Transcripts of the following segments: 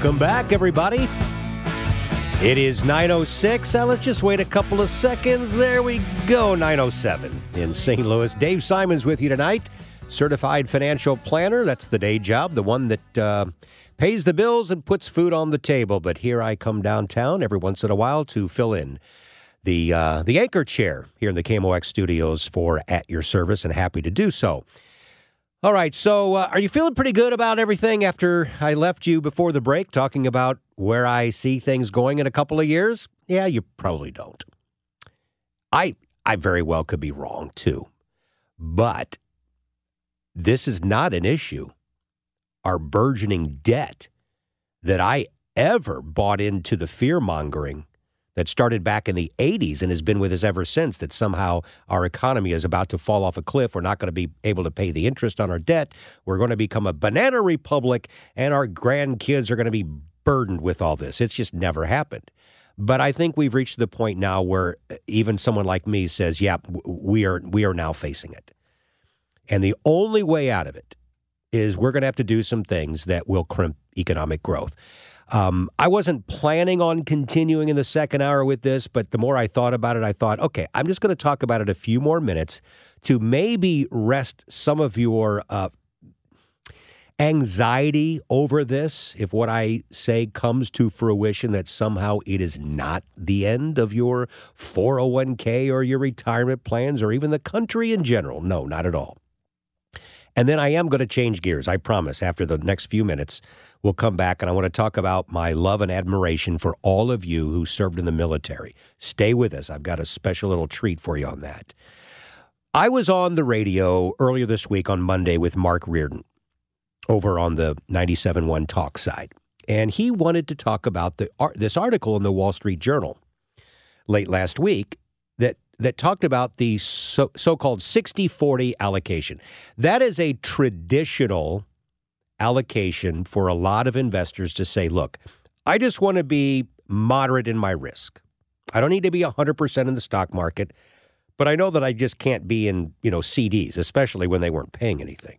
Welcome back, everybody. It is 906. Now let's just wait a couple of seconds. There we go, 907 in St. Louis. Dave Simons with you tonight. Certified financial planner. That's the day job, the one that uh, pays the bills and puts food on the table. But here I come downtown every once in a while to fill in the uh, the anchor chair here in the KMOX studios for At Your Service, and happy to do so. All right, so uh, are you feeling pretty good about everything after I left you before the break talking about where I see things going in a couple of years? Yeah, you probably don't. I I very well could be wrong too. But this is not an issue. Our burgeoning debt that I ever bought into the fear mongering that started back in the 80s and has been with us ever since that somehow our economy is about to fall off a cliff. We're not going to be able to pay the interest on our debt. We're going to become a banana republic, and our grandkids are going to be burdened with all this. It's just never happened. But I think we've reached the point now where uh, even someone like me says, "Yeah, we are we are now facing it." And the only way out of it is we're going to have to do some things that will crimp economic growth. Um, I wasn't planning on continuing in the second hour with this, but the more I thought about it, I thought, okay, I'm just going to talk about it a few more minutes to maybe rest some of your uh, anxiety over this. If what I say comes to fruition, that somehow it is not the end of your 401k or your retirement plans or even the country in general. No, not at all. And then I am going to change gears, I promise. After the next few minutes, we'll come back and I want to talk about my love and admiration for all of you who served in the military. Stay with us. I've got a special little treat for you on that. I was on the radio earlier this week on Monday with Mark Reardon over on the 97.1 Talk side. And he wanted to talk about the, this article in the Wall Street Journal late last week that talked about the so, so-called 60-40 allocation. That is a traditional allocation for a lot of investors to say, look, I just want to be moderate in my risk. I don't need to be 100% in the stock market, but I know that I just can't be in, you know, CDs, especially when they weren't paying anything.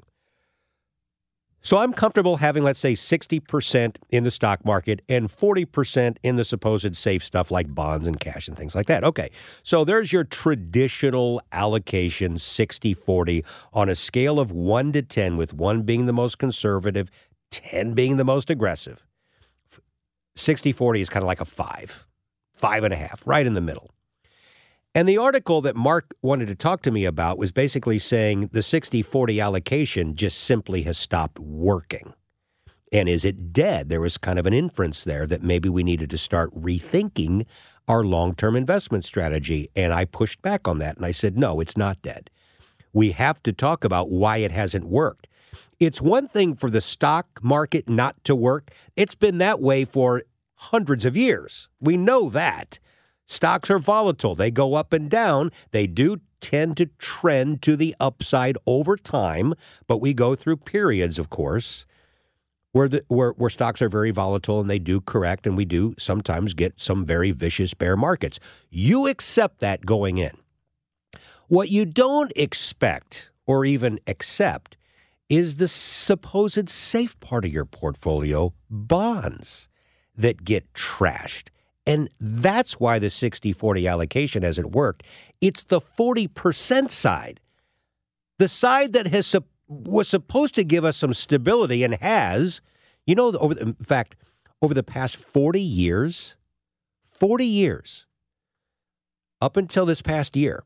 So I'm comfortable having, let's say, 60% in the stock market and 40% in the supposed safe stuff like bonds and cash and things like that. Okay. So there's your traditional allocation 60 40 on a scale of 1 to 10, with 1 being the most conservative, 10 being the most aggressive. 60 40 is kind of like a five, five and a half, right in the middle. And the article that Mark wanted to talk to me about was basically saying the 60 40 allocation just simply has stopped working. And is it dead? There was kind of an inference there that maybe we needed to start rethinking our long term investment strategy. And I pushed back on that and I said, no, it's not dead. We have to talk about why it hasn't worked. It's one thing for the stock market not to work, it's been that way for hundreds of years. We know that. Stocks are volatile, they go up and down. They do tend to trend to the upside over time, but we go through periods, of course, where, the, where, where stocks are very volatile and they do correct, and we do sometimes get some very vicious bear markets. You accept that going in. What you don't expect or even accept is the supposed safe part of your portfolio, bonds, that get trashed. And that's why the 60 40 allocation hasn't worked. It's the 40% side, the side that has was supposed to give us some stability and has. You know, over the, in fact, over the past 40 years, 40 years, up until this past year,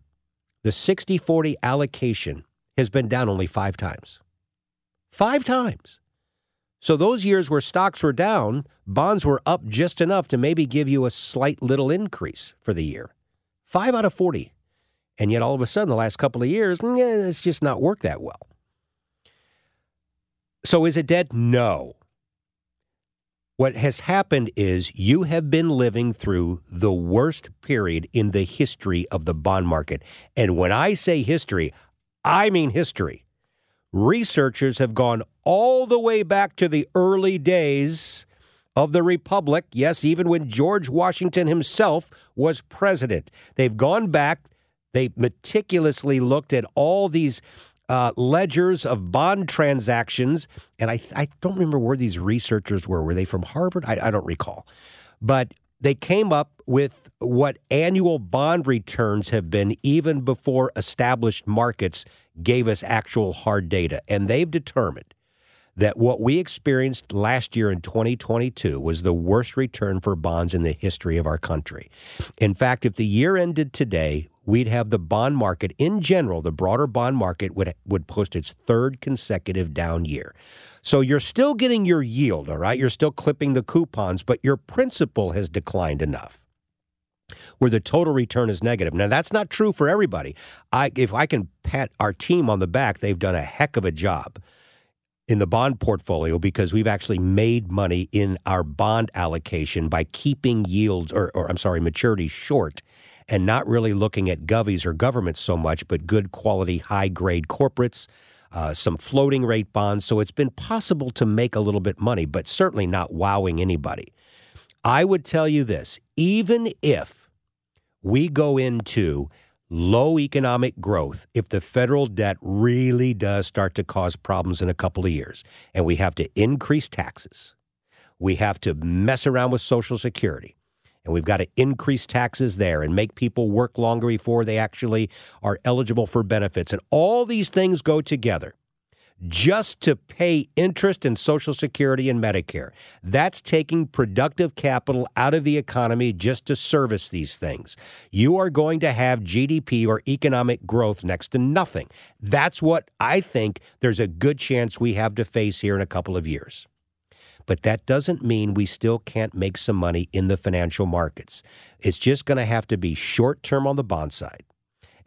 the 60 40 allocation has been down only five times. Five times. So those years where stocks were down, bonds were up just enough to maybe give you a slight little increase for the year. Five out of 40. And yet all of a sudden, the last couple of years, eh, it's just not worked that well. So is it dead? No. What has happened is you have been living through the worst period in the history of the bond market. And when I say history, I mean history. Researchers have gone all the way back to the early days of the Republic. Yes, even when George Washington himself was president. They've gone back. They meticulously looked at all these uh, ledgers of bond transactions. And I, I don't remember where these researchers were. Were they from Harvard? I, I don't recall. But they came up with what annual bond returns have been even before established markets gave us actual hard data. And they've determined that what we experienced last year in 2022 was the worst return for bonds in the history of our country. In fact, if the year ended today, we'd have the bond market in general, the broader bond market would would post its third consecutive down year. So you're still getting your yield, all right? You're still clipping the coupons, but your principal has declined enough where the total return is negative. Now that's not true for everybody. I if I can pat our team on the back, they've done a heck of a job in the bond portfolio because we've actually made money in our bond allocation by keeping yields or, or I'm sorry, maturity short and not really looking at govies or governments so much, but good quality, high grade corporates, uh, some floating rate bonds. So it's been possible to make a little bit money, but certainly not wowing anybody. I would tell you this even if we go into low economic growth if the federal debt really does start to cause problems in a couple of years and we have to increase taxes. We have to mess around with Social Security and we've got to increase taxes there and make people work longer before they actually are eligible for benefits. And all these things go together just to pay interest in Social Security and Medicare. That's taking productive capital out of the economy just to service these things. You are going to have GDP or economic growth next to nothing. That's what I think there's a good chance we have to face here in a couple of years. But that doesn't mean we still can't make some money in the financial markets. It's just going to have to be short term on the bond side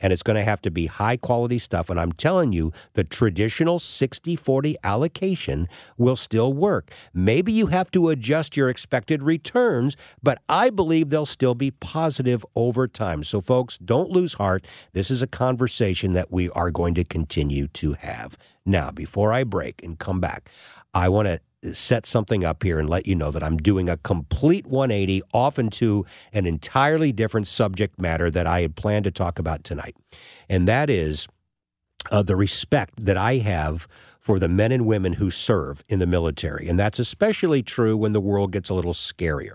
and it's going to have to be high quality stuff. And I'm telling you, the traditional 60 40 allocation will still work. Maybe you have to adjust your expected returns, but I believe they'll still be positive over time. So, folks, don't lose heart. This is a conversation that we are going to continue to have. Now, before I break and come back, I want to set something up here and let you know that I'm doing a complete 180 off into an entirely different subject matter that I had planned to talk about tonight. And that is uh, the respect that I have for the men and women who serve in the military. And that's especially true when the world gets a little scarier.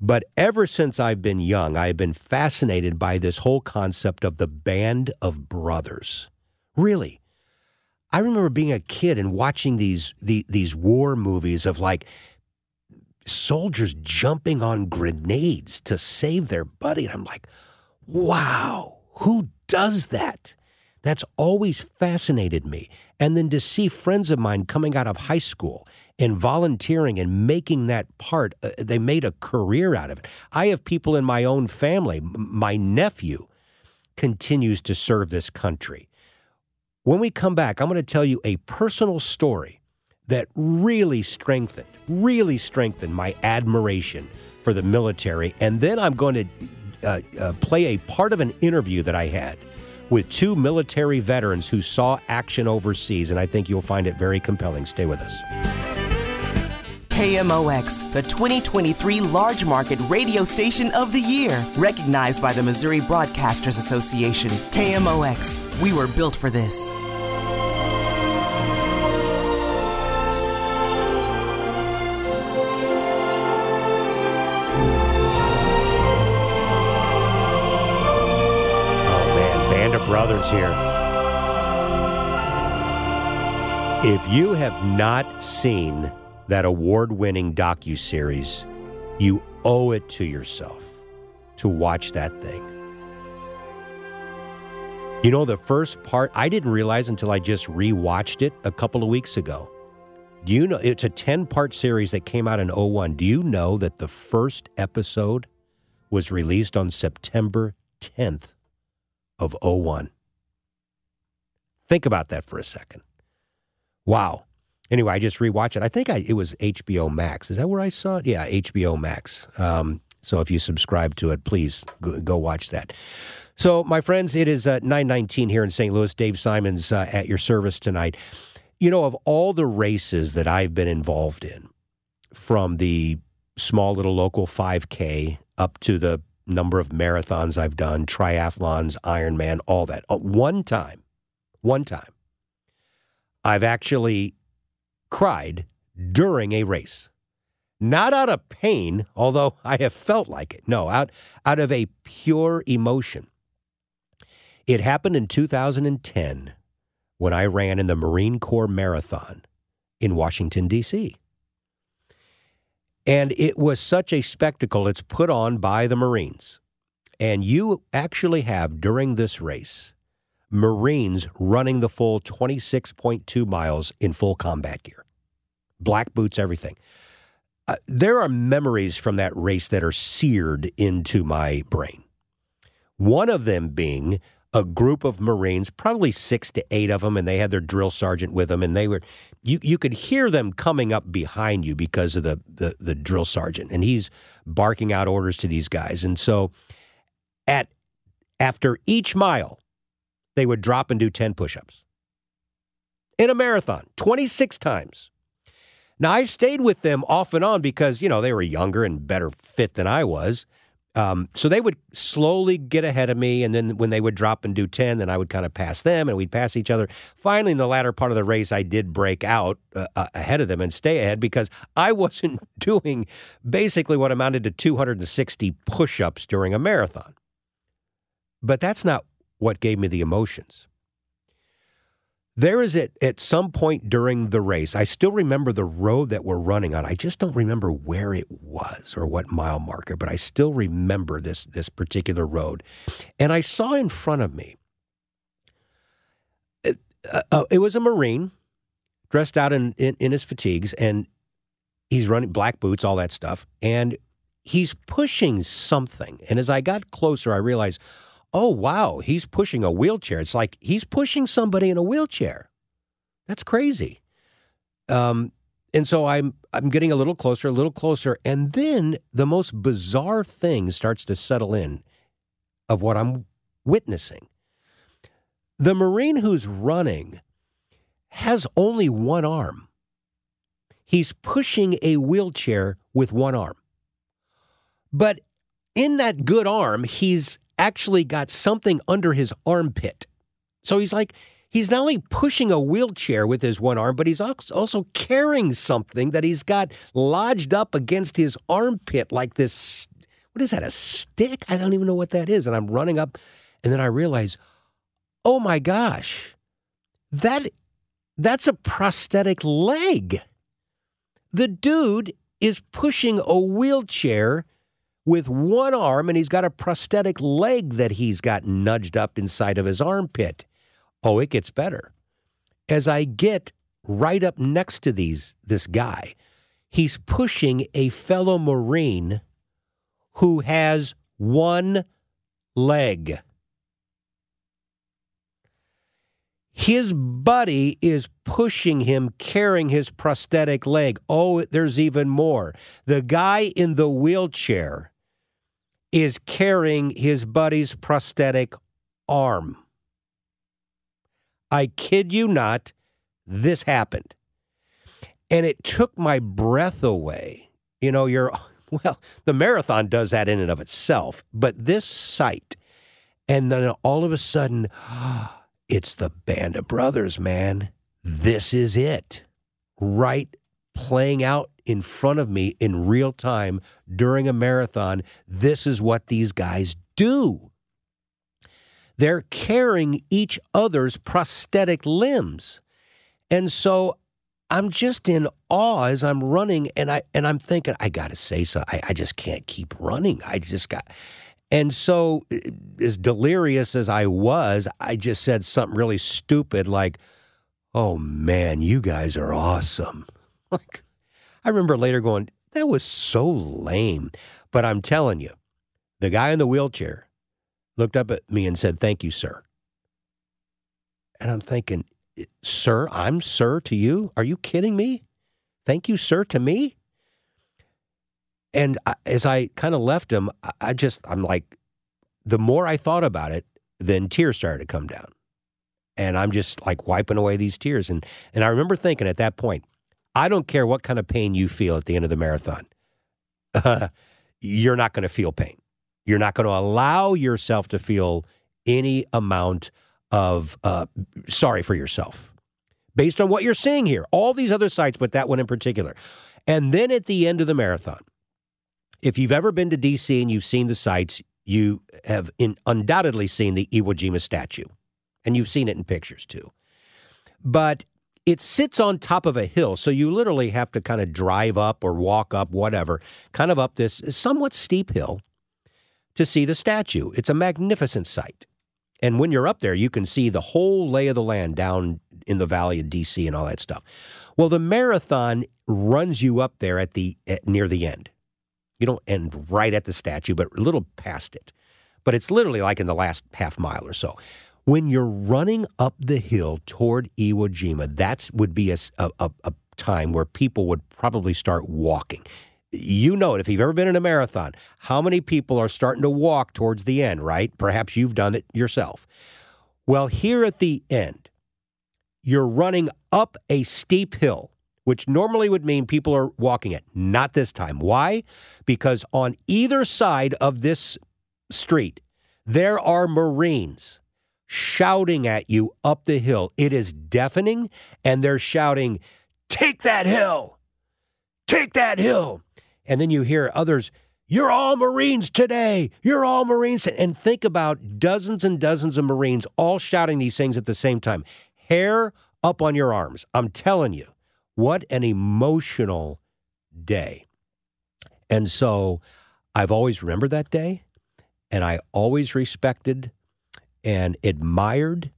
But ever since I've been young, I've been fascinated by this whole concept of the band of brothers. Really, I remember being a kid and watching these the, these war movies of like soldiers jumping on grenades to save their buddy. And I'm like, wow, who does that? That's always fascinated me. And then to see friends of mine coming out of high school and volunteering and making that part, uh, they made a career out of it. I have people in my own family, my nephew continues to serve this country. When we come back, I'm going to tell you a personal story that really strengthened, really strengthened my admiration for the military. And then I'm going to uh, uh, play a part of an interview that I had with two military veterans who saw action overseas. And I think you'll find it very compelling. Stay with us. KMOX, the 2023 Large Market Radio Station of the Year, recognized by the Missouri Broadcasters Association. KMOX we were built for this. Oh Brothers here. If you have not seen that award-winning docu-series, you owe it to yourself to watch that thing. You know, the first part, I didn't realize until I just rewatched it a couple of weeks ago. Do you know it's a 10 part series that came out in 01. Do you know that the first episode was released on September 10th of 01? Think about that for a second. Wow. Anyway, I just rewatched it. I think I, it was HBO Max. Is that where I saw it? Yeah, HBO Max. Um, so if you subscribe to it, please go, go watch that. So, my friends, it is uh, 919 here in St. Louis. Dave Simons uh, at your service tonight. You know, of all the races that I've been involved in, from the small little local 5K up to the number of marathons I've done, triathlons, Ironman, all that, uh, one time, one time, I've actually cried during a race. Not out of pain, although I have felt like it. No, out, out of a pure emotion. It happened in 2010 when I ran in the Marine Corps Marathon in Washington, D.C. And it was such a spectacle. It's put on by the Marines. And you actually have, during this race, Marines running the full 26.2 miles in full combat gear, black boots, everything. Uh, there are memories from that race that are seared into my brain. One of them being a group of Marines, probably six to eight of them, and they had their drill sergeant with them, and they were you you could hear them coming up behind you because of the the, the drill sergeant, and he's barking out orders to these guys, and so at after each mile, they would drop and do ten push-ups in a marathon, twenty six times. Now I stayed with them off and on because you know they were younger and better fit than I was. Um, so they would slowly get ahead of me, and then when they would drop and do 10, then I would kind of pass them, and we'd pass each other. Finally, in the latter part of the race, I did break out uh, uh ahead of them and stay ahead because I wasn't doing basically what amounted to 260 push ups during a marathon. But that's not what gave me the emotions. There is at, at some point during the race, I still remember the road that we're running on. I just don't remember where it was or what mile marker, but I still remember this, this particular road. And I saw in front of me, it, uh, uh, it was a Marine dressed out in, in, in his fatigues, and he's running black boots, all that stuff. And he's pushing something. And as I got closer, I realized, oh, wow, he's pushing a wheelchair. It's like he's pushing somebody in a wheelchair. That's crazy. Um, and so I'm I'm getting a little closer, a little closer, and then the most bizarre thing starts to settle in of what I'm witnessing. The Marine who's running has only one arm. He's pushing a wheelchair with one arm. But in that good arm, he's actually got something under his armpit. So he's like, he's not only pushing a wheelchair with his one arm, but he's also carrying something that he's got lodged up against his armpit, like this. What is that? A stick? I don't even know what that is. And I'm running up, and then I realize, oh my gosh, that that's a prosthetic leg. The dude is pushing a wheelchair with one arm and he's got a prosthetic leg that he's got nudged up inside of his armpit. Oh, it gets better. As I get right up next to these this guy, he's pushing a fellow Marine who has one leg. His buddy is pushing him, carrying his prosthetic leg. Oh, there's even more. The guy in the wheelchair is carrying his buddy's prosthetic arm. I kid you not, this happened. And it took my breath away. You know, you're, well, the marathon does that in and of itself, but this sight, and then all of a sudden, it's the Band of Brothers, man. This is it. Right playing out in front of me in real time during a marathon. This is what these guys do. They're carrying each other's prosthetic limbs. And so I'm just in awe as I'm running and I and I'm thinking, I gotta say so. I, I just can't keep running. I just got and so as delirious as I was, I just said something really stupid like, Oh man, you guys are awesome. Like, I remember later going, that was so lame. But I'm telling you, the guy in the wheelchair looked up at me and said, Thank you, sir. And I'm thinking, Sir, I'm sir to you? Are you kidding me? Thank you, sir, to me? And I, as I kind of left him, I just, I'm like, the more I thought about it, then tears started to come down. And I'm just like wiping away these tears. And, and I remember thinking at that point, I don't care what kind of pain you feel at the end of the marathon. Uh, you're not going to feel pain. You're not going to allow yourself to feel any amount of uh, sorry for yourself based on what you're seeing here. All these other sites, but that one in particular. And then at the end of the marathon, if you've ever been to DC and you've seen the sites, you have in, undoubtedly seen the Iwo Jima statue, and you've seen it in pictures too. But it sits on top of a hill, so you literally have to kind of drive up or walk up, whatever, kind of up this somewhat steep hill to see the statue. It's a magnificent sight. And when you're up there, you can see the whole lay of the land down in the valley of DC and all that stuff. Well, the marathon runs you up there at the at, near the end. You don't end right at the statue, but a little past it. But it's literally like in the last half mile or so. When you're running up the hill toward Iwo Jima, that would be a, a, a time where people would probably start walking. You know it if you've ever been in a marathon, how many people are starting to walk towards the end, right? Perhaps you've done it yourself. Well, here at the end, you're running up a steep hill which normally would mean people are walking it. Not this time. Why? Because on either side of this street, there are Marines shouting at you up the hill. It is deafening, and they're shouting, Take that hill! Take that hill! And then you hear others, You're all Marines today! You're all Marines! And think about dozens and dozens of Marines all shouting these things at the same time. Hair up on your arms. I'm telling you. What an emotional day. And so I've always remembered that day, and I always respected and admired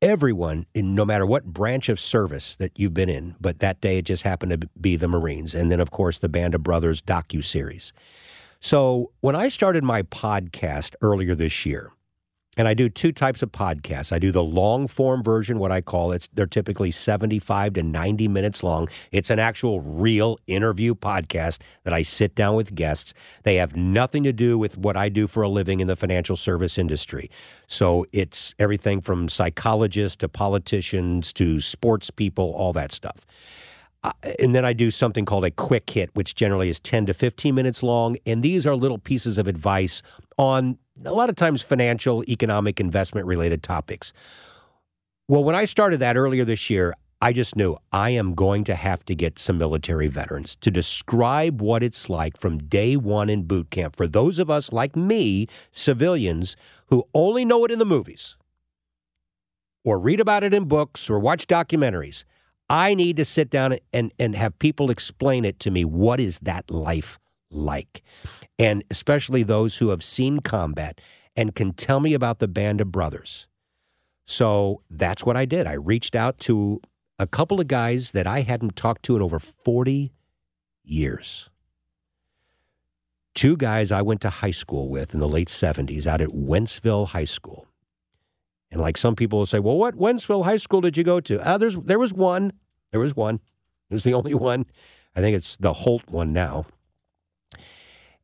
everyone in no matter what branch of service that you've been in but that day it just happened to be the marines and then of course the band of brothers docu-series. So when i started my podcast earlier this year and I do two types of podcasts. I do the long form version, what I call it. They're typically 75 to 90 minutes long. It's an actual real interview podcast that I sit down with guests. They have nothing to do with what I do for a living in the financial service industry. So it's everything from psychologists to politicians to sports people, all that stuff. Uh, and then I do something called a quick hit, which generally is 10 to 15 minutes long. And these are little pieces of advice on a lot of times financial, economic, investment related topics. Well, when I started that earlier this year, I just knew I am going to have to get some military veterans to describe what it's like from day one in boot camp for those of us like me, civilians, who only know it in the movies or read about it in books or watch documentaries. I need to sit down and, and have people explain it to me. What is that life like? And especially those who have seen combat and can tell me about the band of brothers. So that's what I did. I reached out to a couple of guys that I hadn't talked to in over 40 years. Two guys I went to high school with in the late 70s out at Wentzville High School. And like some people will say, well, what Wentzville High School did you go to? Uh, there's, there was one. There was one. It was the only one. I think it's the Holt one now.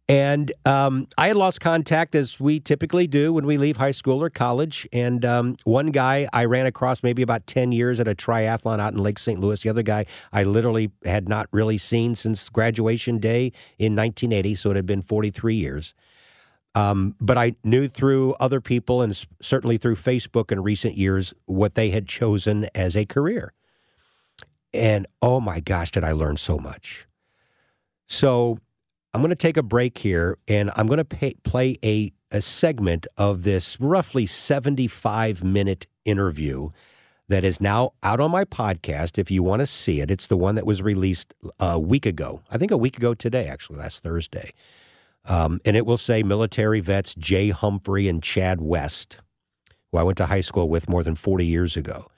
And um, I had lost contact as we typically do when we leave high school or college. And um, one guy I ran across maybe about 10 years at a triathlon out in Lake St. Louis. The other guy I literally had not really seen since graduation day in 1980. So it had been 43 years. Um, but I knew through other people and certainly through Facebook in recent years what they had chosen as a career. And oh my gosh, did I learn so much. So I'm going to take a break here and I'm going to pay, play a, a segment of this roughly 75 minute interview that is now out on my podcast. If you want to see it, it's the one that was released a week ago. I think a week ago today, actually, last Thursday. Um, and it will say military vets Jay Humphrey and Chad West, who I went to high school with more than 40 years ago.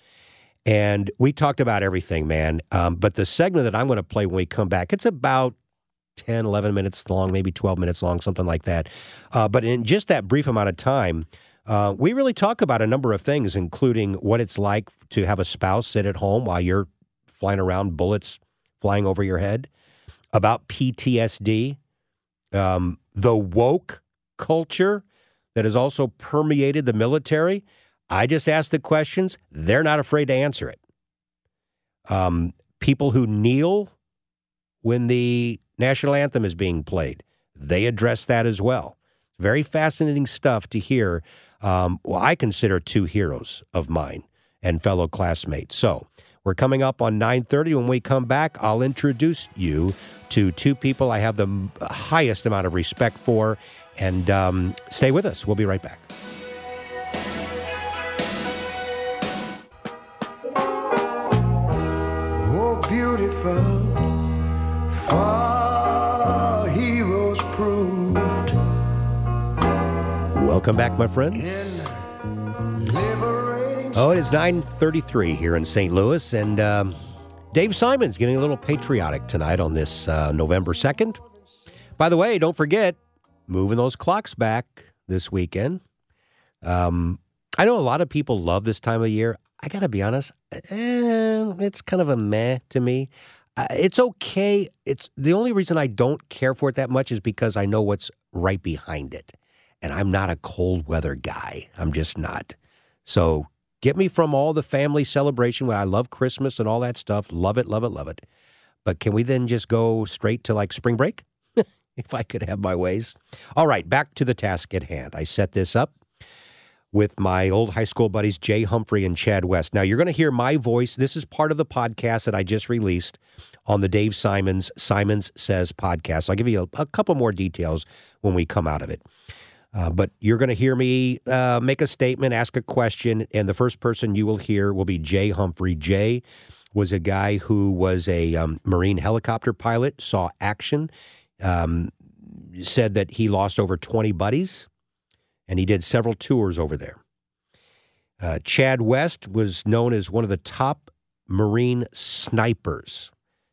And we talked about everything, man. Um, but the segment that I'm going to play when we come back, it's about 10, 11 minutes long, maybe 12 minutes long, something like that. Uh, but in just that brief amount of time, uh, we really talk about a number of things, including what it's like to have a spouse sit at home while you're flying around, bullets flying over your head, about PTSD, um, the woke culture that has also permeated the military. I just ask the questions. They're not afraid to answer it. Um, people who kneel when the national anthem is being played, they address that as well. Very fascinating stuff to hear. Um, well, I consider two heroes of mine and fellow classmates. So we're coming up on 9:30. When we come back, I'll introduce you to two people I have the highest amount of respect for. And um, stay with us. We'll be right back. Oh, beautiful, Welcome back, my friends. Oh, it is 9:33 here in St. Louis, and um, Dave Simon's getting a little patriotic tonight on this uh, November 2nd. By the way, don't forget moving those clocks back this weekend. Um, I know a lot of people love this time of year. I got to be honest, eh, it's kind of a meh to me. Uh, it's okay. It's the only reason I don't care for it that much is because I know what's right behind it, and I'm not a cold weather guy. I'm just not. So get me from all the family celebration. Where I love Christmas and all that stuff. Love it, love it, love it. But can we then just go straight to like spring break? if I could have my ways. All right, back to the task at hand. I set this up with my old high school buddies, Jay Humphrey and Chad West. Now, you're going to hear my voice. This is part of the podcast that I just released on the Dave Simons Simons Says podcast. I'll give you a, a couple more details when we come out of it. Uh, but you're going to hear me uh, make a statement, ask a question, and the first person you will hear will be Jay Humphrey. Jay was a guy who was a um, Marine helicopter pilot, saw action, um, said that he lost over 20 buddies, and he did several tours over there. Uh, Chad West was known as one of the top Marine snipers.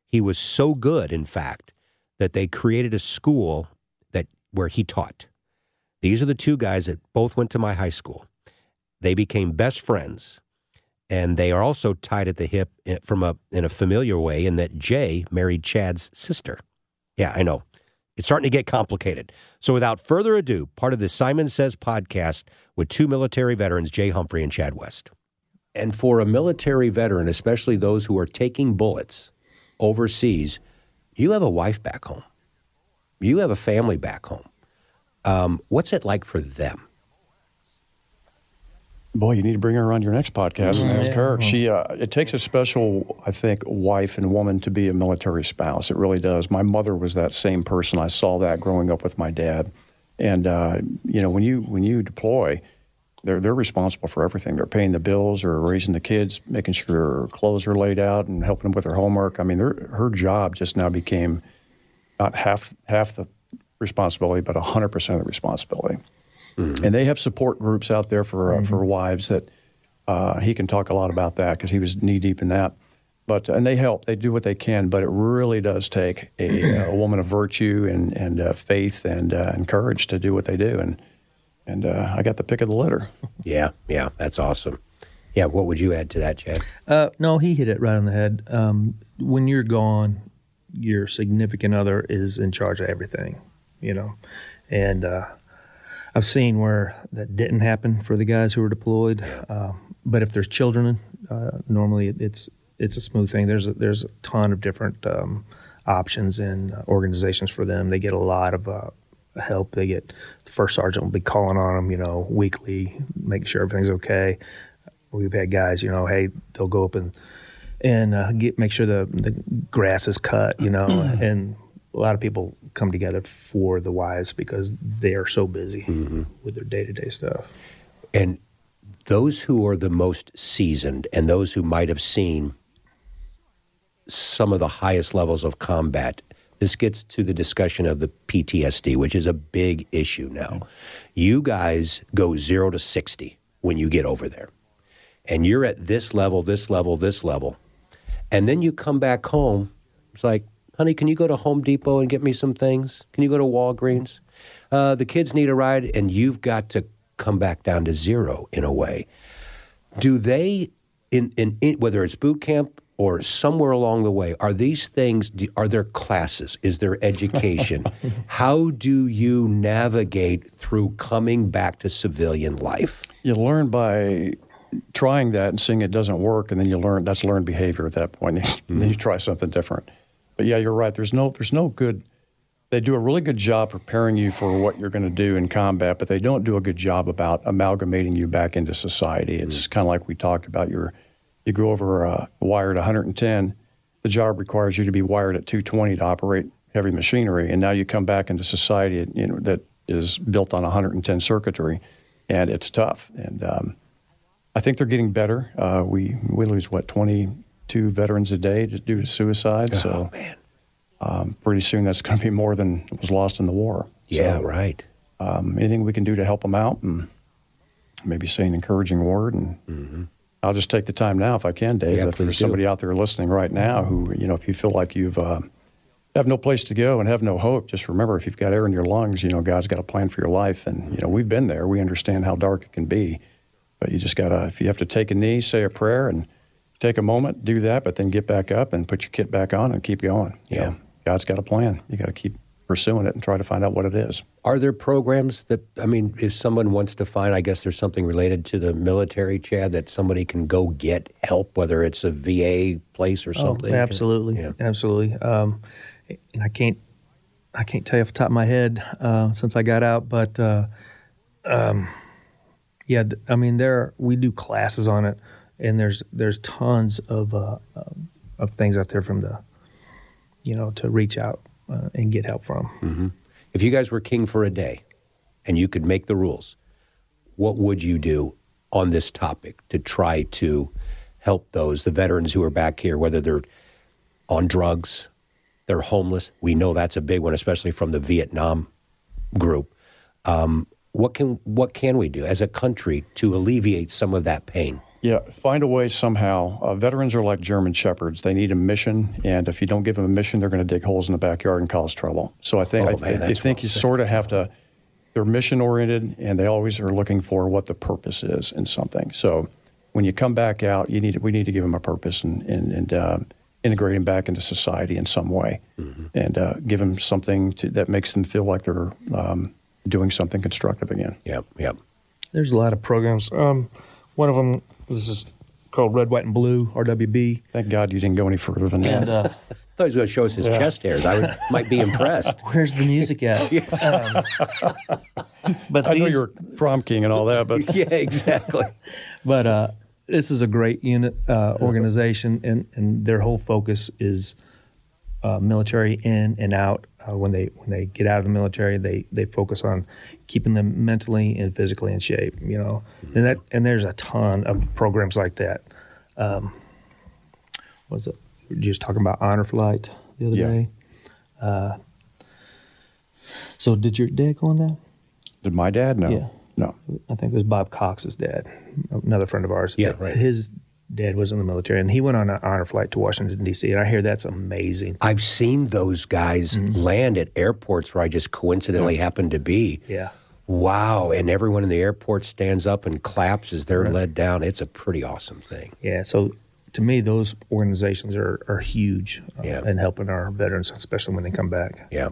He was so good, in fact, that they created a school that where he taught. These are the two guys that both went to my high school. They became best friends, and they are also tied at the hip in- from a in a familiar way in that Jay married Chad's sister. Yeah, I know. It's starting to get complicated. So without further ado, part of the Simons Says podcast with two military veterans, Jay Humphrey and Chad West. And for a military veteran, especially those who are taking bullets overseas, you have a wife back home. You have a family back home. Um, what's it like for them? Boy, you need to bring her on your next podcast and ask her. She, uh, it takes a special, I think, wife and woman to be a military spouse. It really does. My mother was that same person. I saw that growing up with my dad, and uh, you know, when you when you deploy, they're they're responsible for everything. They're paying the bills, or raising the kids, making sure their clothes are laid out, and helping them with their homework. I mean, her job just now became not half half the responsibility, but hundred percent of the responsibility. And they have support groups out there for uh, for wives that uh, he can talk a lot about that because he was knee deep in that. But and they help, they do what they can, but it really does take a, a woman of virtue and and uh, faith and uh, and courage to do what they do. And and uh, I got the pick of the litter. Yeah, yeah, that's awesome. Yeah, what would you add to that, Chad? Uh, no, he hit it right on the head. Um, when you're gone, your significant other is in charge of everything, you know. And uh, I've seen where that didn't happen for the guys who were deployed. Uh, but if there's children, uh, normally it, it's it's a smooth thing. There's a, there's a ton of different um, options and uh, organizations for them. They get a lot of uh, help. They get the first sergeant will be calling on them, you know, weekly, making sure everything's okay. We've had guys, you know, hey, they'll go up and and uh, get make sure the the grass is cut, you know, and a lot of people come together for the wives because they are so busy mm-hmm. with their day to day stuff. And those who are the most seasoned and those who might have seen some of the highest levels of combat, this gets to the discussion of the PTSD, which is a big issue now. You guys go zero to 60 when you get over there. And you're at this level, this level, this level. And then you come back home. It's like, honey, can you go to Home Depot and get me some things? Can you go to Walgreens? Uh, the kids need a ride, and you've got to come back down to zero in a way. Do they, in, in, in whether it's boot camp or somewhere along the way, are these things? Are there classes? Is there education? How do you navigate through coming back to civilian life? You learn by trying that and seeing it doesn't work, and then you learn that's learned behavior at that point. Then you try something different. But yeah, you're right. There's no there's no good they do a really good job preparing you for what you're going to do in combat, but they don't do a good job about amalgamating you back into society. It's kind of like we talked about. Your you go over uh, wired 110. The job requires you to be wired at 220 to operate heavy machinery, and now you come back into society you know, that is built on 110 circuitry, and it's tough. And um, I think they're getting better. Uh, we we lose what 22 veterans a day due to suicide. Oh, so man. um, pretty soon that's going to be more than was lost in the war. Yeah, So, right. um, anything we can do to help them out and maybe say an encouraging word and I'll just take the time now if I can, Dave. Mm-hmm. Yeah, if there's do. somebody out there listening right now who, you know, if you feel like you've uh, have no place to go and have no hope, just remember if you've got air in your lungs, you know, God's got a plan for your life. And, you know, we've been there. We understand how dark it can be. But you just got to, if you have to take a knee, say a prayer and take a moment, do that, but then get back up and put your kit back on and keep going. You Yeah. know, God's got a plan. You got to keep pursuing it and try to find out what it is. Are there programs that, I mean, if someone wants to find, I guess there's something related to the military, Chad, that somebody can go get help, whether it's a VA place or something? Oh, absolutely, Yeah. absolutely. Um, and I can't, I can't tell you off the top of my head uh, since I got out, but uh, um, yeah, I mean, there we do classes on it, and there's there's tons of uh, um, of things out there from the, you know, to reach out uh, and get help from. If you guys were king for a day and you could make the rules, what would you do on this topic to try to help those, the veterans who are back here, whether they're on drugs, they're homeless? We know that's a big one, especially from the Vietnam group. Um, what can what can we do as a country to alleviate some of that pain? Yeah, find a way somehow. Uh, veterans are like German shepherds; they need a mission, and if you don't give them a mission, they're going to dig holes in the backyard and cause trouble. So I think Oh, I, man, I- I think well you said. sort of have to. They're mission oriented, and they always are looking for what the purpose is in something. So when you come back out, you need we need to give them a purpose and and, and uh, integrate them back into society in some way, Mm-hmm. and uh, give them something to, that makes them feel like they're um, doing something constructive again. Yep, yep. There's a lot of programs. Um, one of them this is called Red, White, and Blue (RWB). Thank God you didn't go any further than that. And uh, I thought he was going to show us his chest hairs. I would, might be impressed. where's the music at? Um, but I know you're prom king and all that, but yeah, exactly. But uh, this is a great unit uh, organization, and, and their whole focus is uh, military in and out. Uh, when they when they get out of the military, they they focus on keeping them mentally and physically in shape. You know, and that and there's a ton of programs like that. Um, was it? Were just talking about honor flight the other Yeah. day. Uh, so did your dad go on that? did my dad No. Yeah. No. I think it was Bob Cox's dad, another friend of ours. Yeah, right. His dad was in the military, and he went on an honor flight to Washington D.C. And I hear that's amazing. I've seen those guys land at airports where I just coincidentally happened to be. Yeah, Wow. And everyone in the airport stands up and claps as they're led down. It's a pretty awesome thing. yeah. So to me, those organizations are are huge uh, Yeah. in helping our veterans, especially when they come back. Yeah.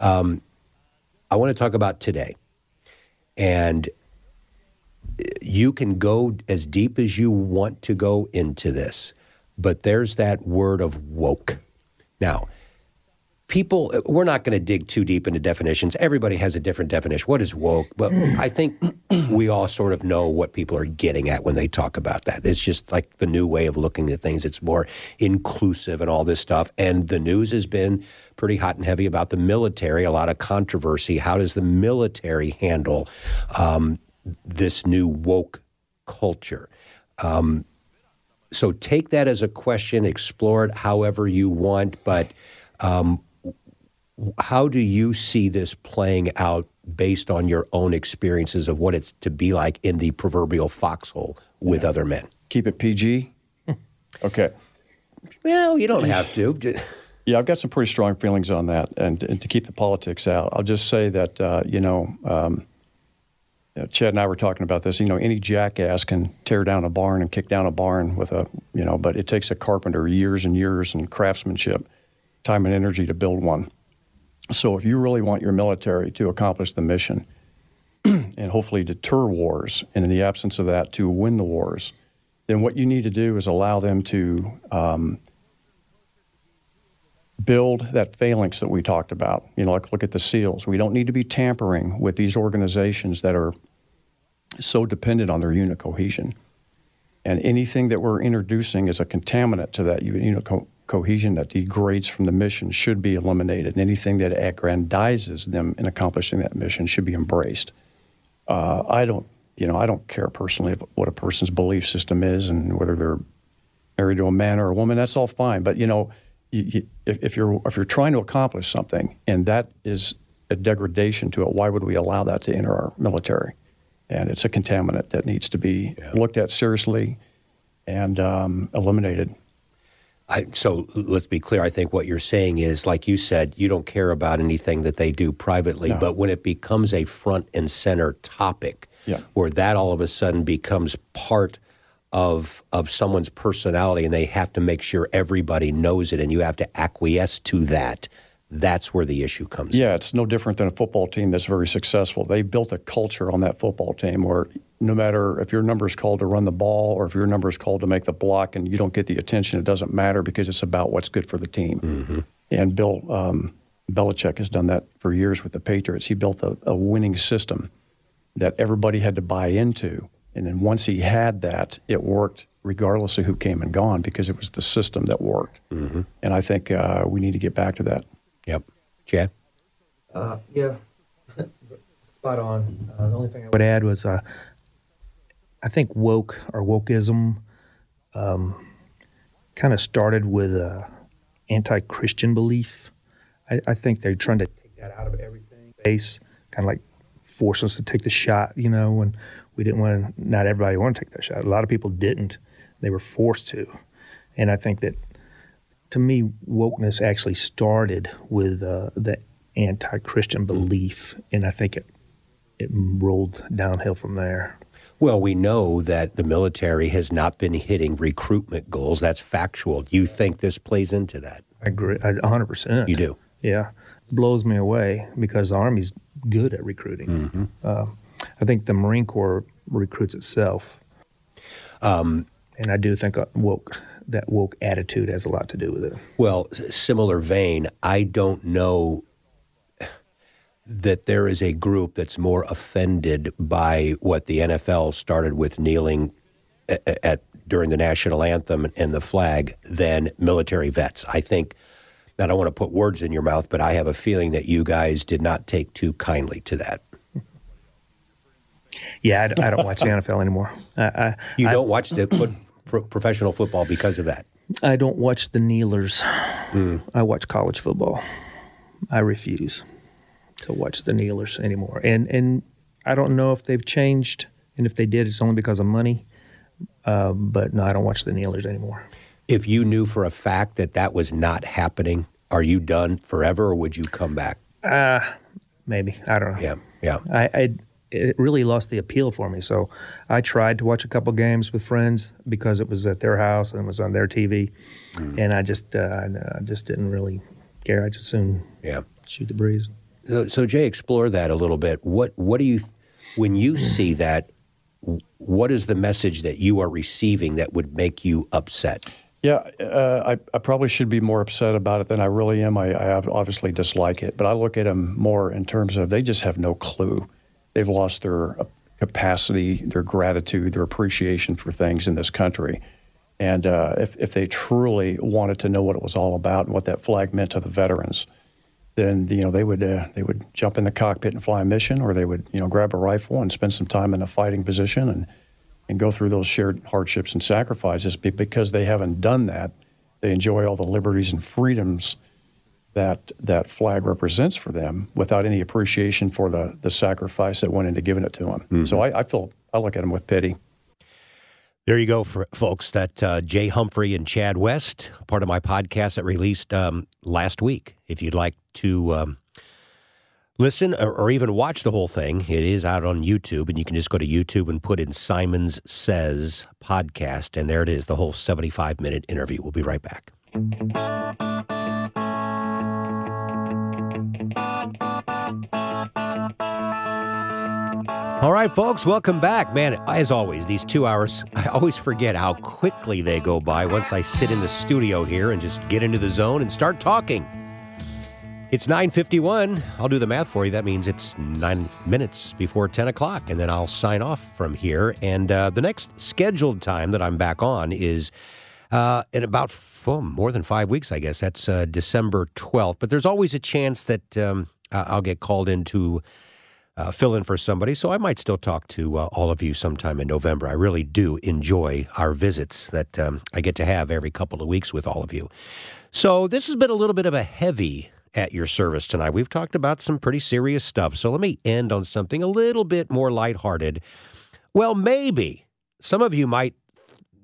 Um, I want to talk about today. And you can go as deep as you want to go into this, but there's that word of woke. Now, people, we're not going to dig too deep into definitions. Everybody has a different definition. What is woke? But I think we all sort of know what people are getting at when they talk about that. It's just like the new way of looking at things. It's more inclusive and all this stuff. And the news has been pretty hot and heavy about the military, a lot of controversy. How does the military handle um, this new woke culture? Um, so take that as a question, explore it however you want, but um, how do you see this playing out based on your own experiences of what it's to be like in the proverbial foxhole with other men? Keep it PG. okay. Well, you don't have to. Yeah, I've got some pretty strong feelings on that, and, and to keep the politics out, I'll just say that uh, you know, um, you know, Chad and I were talking about this. You know, any jackass can tear down a barn and kick down a barn with a you know, but it takes a carpenter years and years and craftsmanship, time and energy to build one. So if you really want your military to accomplish the mission and hopefully deter wars, and in the absence of that, to win the wars, then what you need to do is allow them to. Um, build that phalanx that we talked about. You know, like look at the SEALs. We don't need to be tampering with these organizations that are so dependent on their unit cohesion. And anything that we're introducing as a contaminant to that unit co- cohesion that degrades from the mission should be eliminated. And anything that aggrandizes them in accomplishing that mission should be embraced. Uh, I don't, you know, I don't care personally what a person's belief system is and whether they're married to a man or a woman. That's all fine. But you know, you, you, if, if you're if you're trying to accomplish something and that is a degradation to it, why would we allow that to enter our military? And it's a contaminant that needs to be yeah. looked at seriously and um, eliminated. I, so let's be clear. I think what you're saying is, like you said, you don't care about anything that they do privately, no. but when it becomes a front and center topic, yeah. where that all of a sudden becomes part of of someone's personality, and they have to make sure everybody knows it, and you have to acquiesce to that that's where the issue comes in. yeah, in. it's no different than a football team that's very successful. They built a culture on that football team where no matter if your number is called to run the ball or if your number is called to make the block and you don't get the attention, it doesn't matter because it's about what's good for the team. Mm-hmm. And Bill um, Belichick has done that for years with the Patriots. He built a, a winning system that everybody had to buy into. And then once he had that, it worked regardless of who came and gone because it was the system that worked. Mm-hmm. And I think uh, we need to get back to that. Yep. Chad? Uh, yeah, spot on. Uh, the only thing I would add was uh, I think woke or wokeism um, kind of started with a anti-Christian belief. I, I, think they're trying to take that out of everything. Base kind of like force us to take the shot, you know, when we didn't want to. Not everybody wanted to take that shot. A lot of people didn't. They were forced to, and I think that to me, wokeness actually started with uh, the anti-Christian belief, and I think it it rolled downhill from there. Well, we know that the military has not been hitting recruitment goals. That's factual. Do you think this plays into that? I agree, hundred percent. You do? Yeah, it blows me away because the Army's good at recruiting. Mm-hmm. Uh, I think the Marine Corps recruits itself, um, and I do think woke that woke attitude has a lot to do with it. Well, similar vein, I don't know that there is a group that's more offended by what the NFL started with kneeling at, at during the national anthem and the flag than military vets. I think. I don't want to put words in your mouth, but I have a feeling that you guys did not take too kindly to that. Yeah, I, I don't watch the NFL anymore. I, I, you don't watch the pro- professional football because of that? I don't watch the kneelers. Mm. I watch college football. I refuse to watch the kneelers anymore. And and I don't know if they've changed, and if they did, it's only because of money. Uh, but no, I don't watch the kneelers anymore. If you knew for a fact that that was not happening, are you done forever, or would you come back? Uh, maybe I don't know. Yeah, yeah. I, I it really lost the appeal for me. So I tried to watch a couple games with friends because it was at their house and it was on their TV, mm. and I just uh, I just didn't really care. I just soon yeah shoot the breeze. So, so Jay, explore that a little bit. What what do you when you see that? What is the message that you are receiving that would make you upset? Yeah, uh, I, I, probably should be more upset about it than I really am. I, I obviously dislike it, but I look at them more in terms of they just have no clue they've lost their capacity, their gratitude, their appreciation for things in this country. And uh, if, if they truly wanted to know what it was all about and what that flag meant to the veterans, then you know they would uh, they would jump in the cockpit and fly a mission, or they would you know grab a rifle and spend some time in a fighting position and and go through those shared hardships and sacrifices. Because they haven't done that, they enjoy all the liberties and freedoms that that flag represents for them without any appreciation for the the sacrifice that went into giving it to them. Mm-hmm. So I, I, feel I look at them with pity. There you go, for, folks. That uh, Jay Humphrey and Chad West, part of my podcast that released um, last week. If you'd like to um, listen or, or, even watch the whole thing, it is out on YouTube, and you can just go to YouTube and put in Simons Says podcast, and there it is, the whole seventy-five minute interview. We'll be right back. All right, folks, welcome back. Man, as always, these two hours, I always forget how quickly they go by once I sit in the studio here and just get into the zone and start talking. It's 9.51. I'll do the math for you. That means it's nine minutes before 10 o'clock, and then I'll sign off from here. And uh, the next scheduled time that I'm back on is uh, in about oh, more than five weeks, I guess. That's uh, December 12th. But there's always a chance that um, I'll get called into uh, fill in for somebody. So I might still talk to uh, all of you sometime in November. I really do enjoy our visits that um, I get to have every couple of weeks with all of you. So this has been a little bit of a heavy at your service tonight. We've talked about some pretty serious stuff. So let me end on something a little bit more lighthearted. Well, maybe some of you might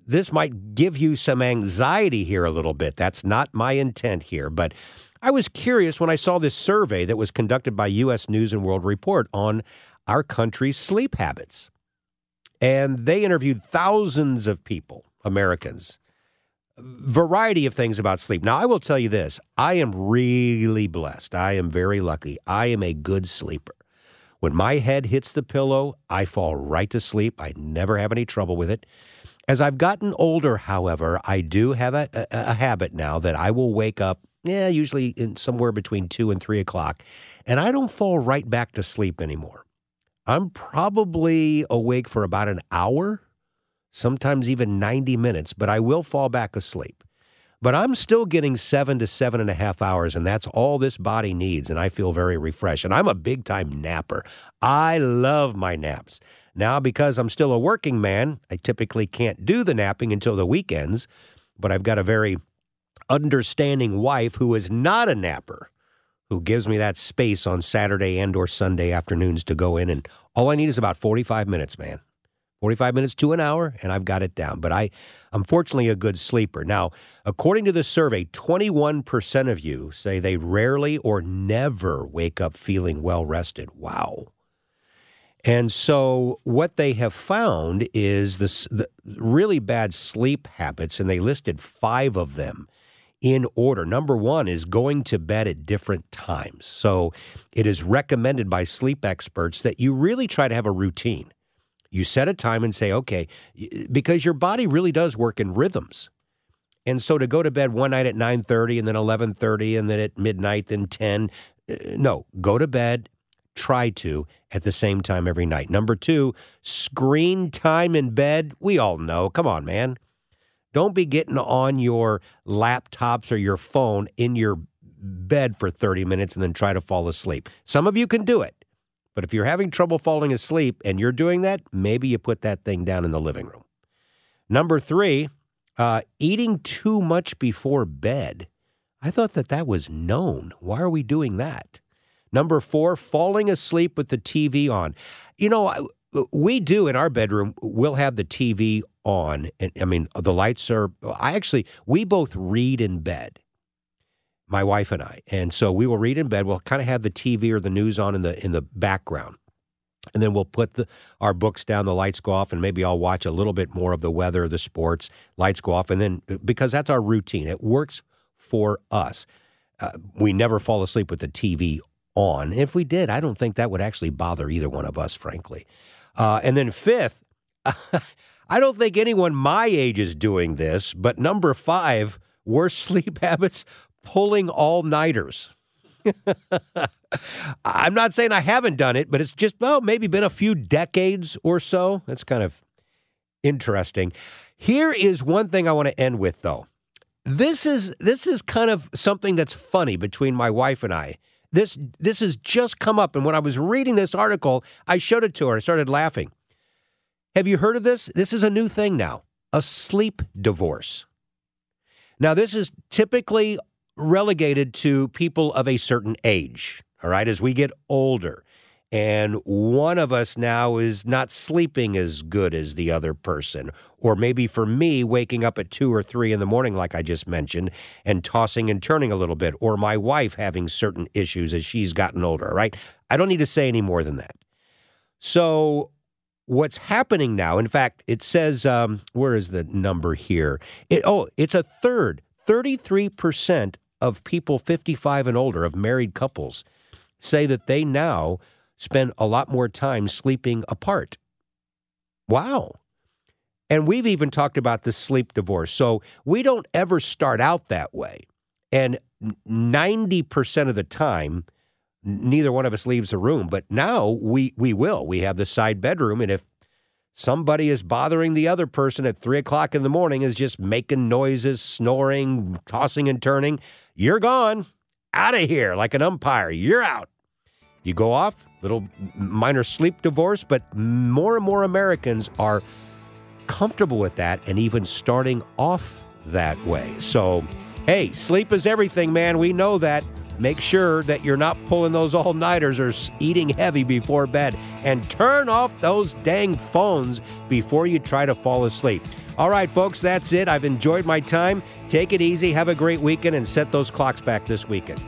this might give you some anxiety here a little bit. That's not my intent here, but I was curious when I saw this survey that was conducted by US News and World Report on our country's sleep habits. And they interviewed thousands of people, Americans, variety of things about sleep. Now, I will tell you this I am really blessed. I am very lucky. I am a good sleeper. When my head hits the pillow, I fall right to sleep. I never have any trouble with it. As I've gotten older, however, I do have a, a, a habit now that I will wake up yeah, usually in somewhere between two and three o'clock, and I don't fall right back to sleep anymore. I'm probably awake for about an hour, sometimes even 90 minutes, but I will fall back asleep. But I'm still getting seven to seven and a half hours, and that's all this body needs, and I feel very refreshed. And I'm a big time napper. I love my naps. Now, because I'm still a working man, I typically can't do the napping until the weekends, but I've got a very understanding wife who is not a napper who gives me that space on Saturday and or Sunday afternoons to go in and all I need is about 45 minutes, man. 45 minutes to an hour and I've got it down. But I I'm fortunately a good sleeper. Now, according to the survey, 21% of you say they rarely or never wake up feeling well rested. Wow. And so, what they have found is this, the really bad sleep habits, and they listed five of them in order. Number one is going to bed at different times. So it is recommended by sleep experts that you really try to have a routine. You set a time and say, okay, because your body really does work in rhythms. And so to go to bed one night at 9:30 and then 11:30 and then at midnight then 10, uh, no, go to bed try to at the same time every night. Number 2, screen time in bed. We all know. Come on, man. Don't be getting on your laptops or your phone in your bed for 30 minutes and then try to fall asleep. Some of you can do it. But if you're having trouble falling asleep and you're doing that, maybe you put that thing down in the living room. Number three, uh, eating too much before bed. I thought that that was known. Why are we doing that? Number four, falling asleep with the TV on. You know, we do in our bedroom, we'll have the TV on. And I mean, the lights are, I actually, we both read in bed, my wife and I. And so we will read in bed. We'll kind of have the TV or the news on in the, in the background. And then we'll put the, our books down, the lights go off, and maybe I'll watch a little bit more of the weather, the sports, lights go off. And then, because that's our routine, it works for us. Uh, we never fall asleep with the TV on. If we did, I don't think that would actually bother either one of us, frankly. Uh, and then, fifth, I don't think anyone my age is doing this, but number five, worst sleep habits, pulling all nighters. I'm not saying I haven't done it, but it's just, well, maybe been a few decades or so. That's kind of interesting. Here is one thing I want to end with, though. This is this is kind of something that's funny between my wife and I. This this has just come up, and when I was reading this article, I showed it to her. I started laughing. Have you heard of this? This is a new thing now a sleep divorce. Now, this is typically relegated to people of a certain age, all right, as we get older. And one of us now is not sleeping as good as the other person. Or maybe for me, waking up at two or three in the morning, like I just mentioned, and tossing and turning a little bit. Or my wife having certain issues as she's gotten older, right? I don't need to say any more than that. So what's happening now, in fact, it says, um, where is the number here? It, oh, it's a third, 33% of people 55 and older, of married couples, say that they now spend a lot more time sleeping apart. Wow. And we've even talked about the sleep divorce. So we don't ever start out that way. And 90% of the time, neither one of us leaves the room. But now we, we will. We have the side bedroom. And if somebody is bothering the other person at three o'clock in the morning, is just making noises, snoring, tossing and turning, you're gone. Out of here like an umpire. You're out. You go off, little minor sleep divorce, but more and more Americans are comfortable with that and even starting off that way. So, hey, sleep is everything, man. We know that. Make sure that you're not pulling those all nighters or eating heavy before bed. And turn off those dang phones before you try to fall asleep. All right, folks, that's it. I've enjoyed my time. Take it easy. Have a great weekend and set those clocks back this weekend.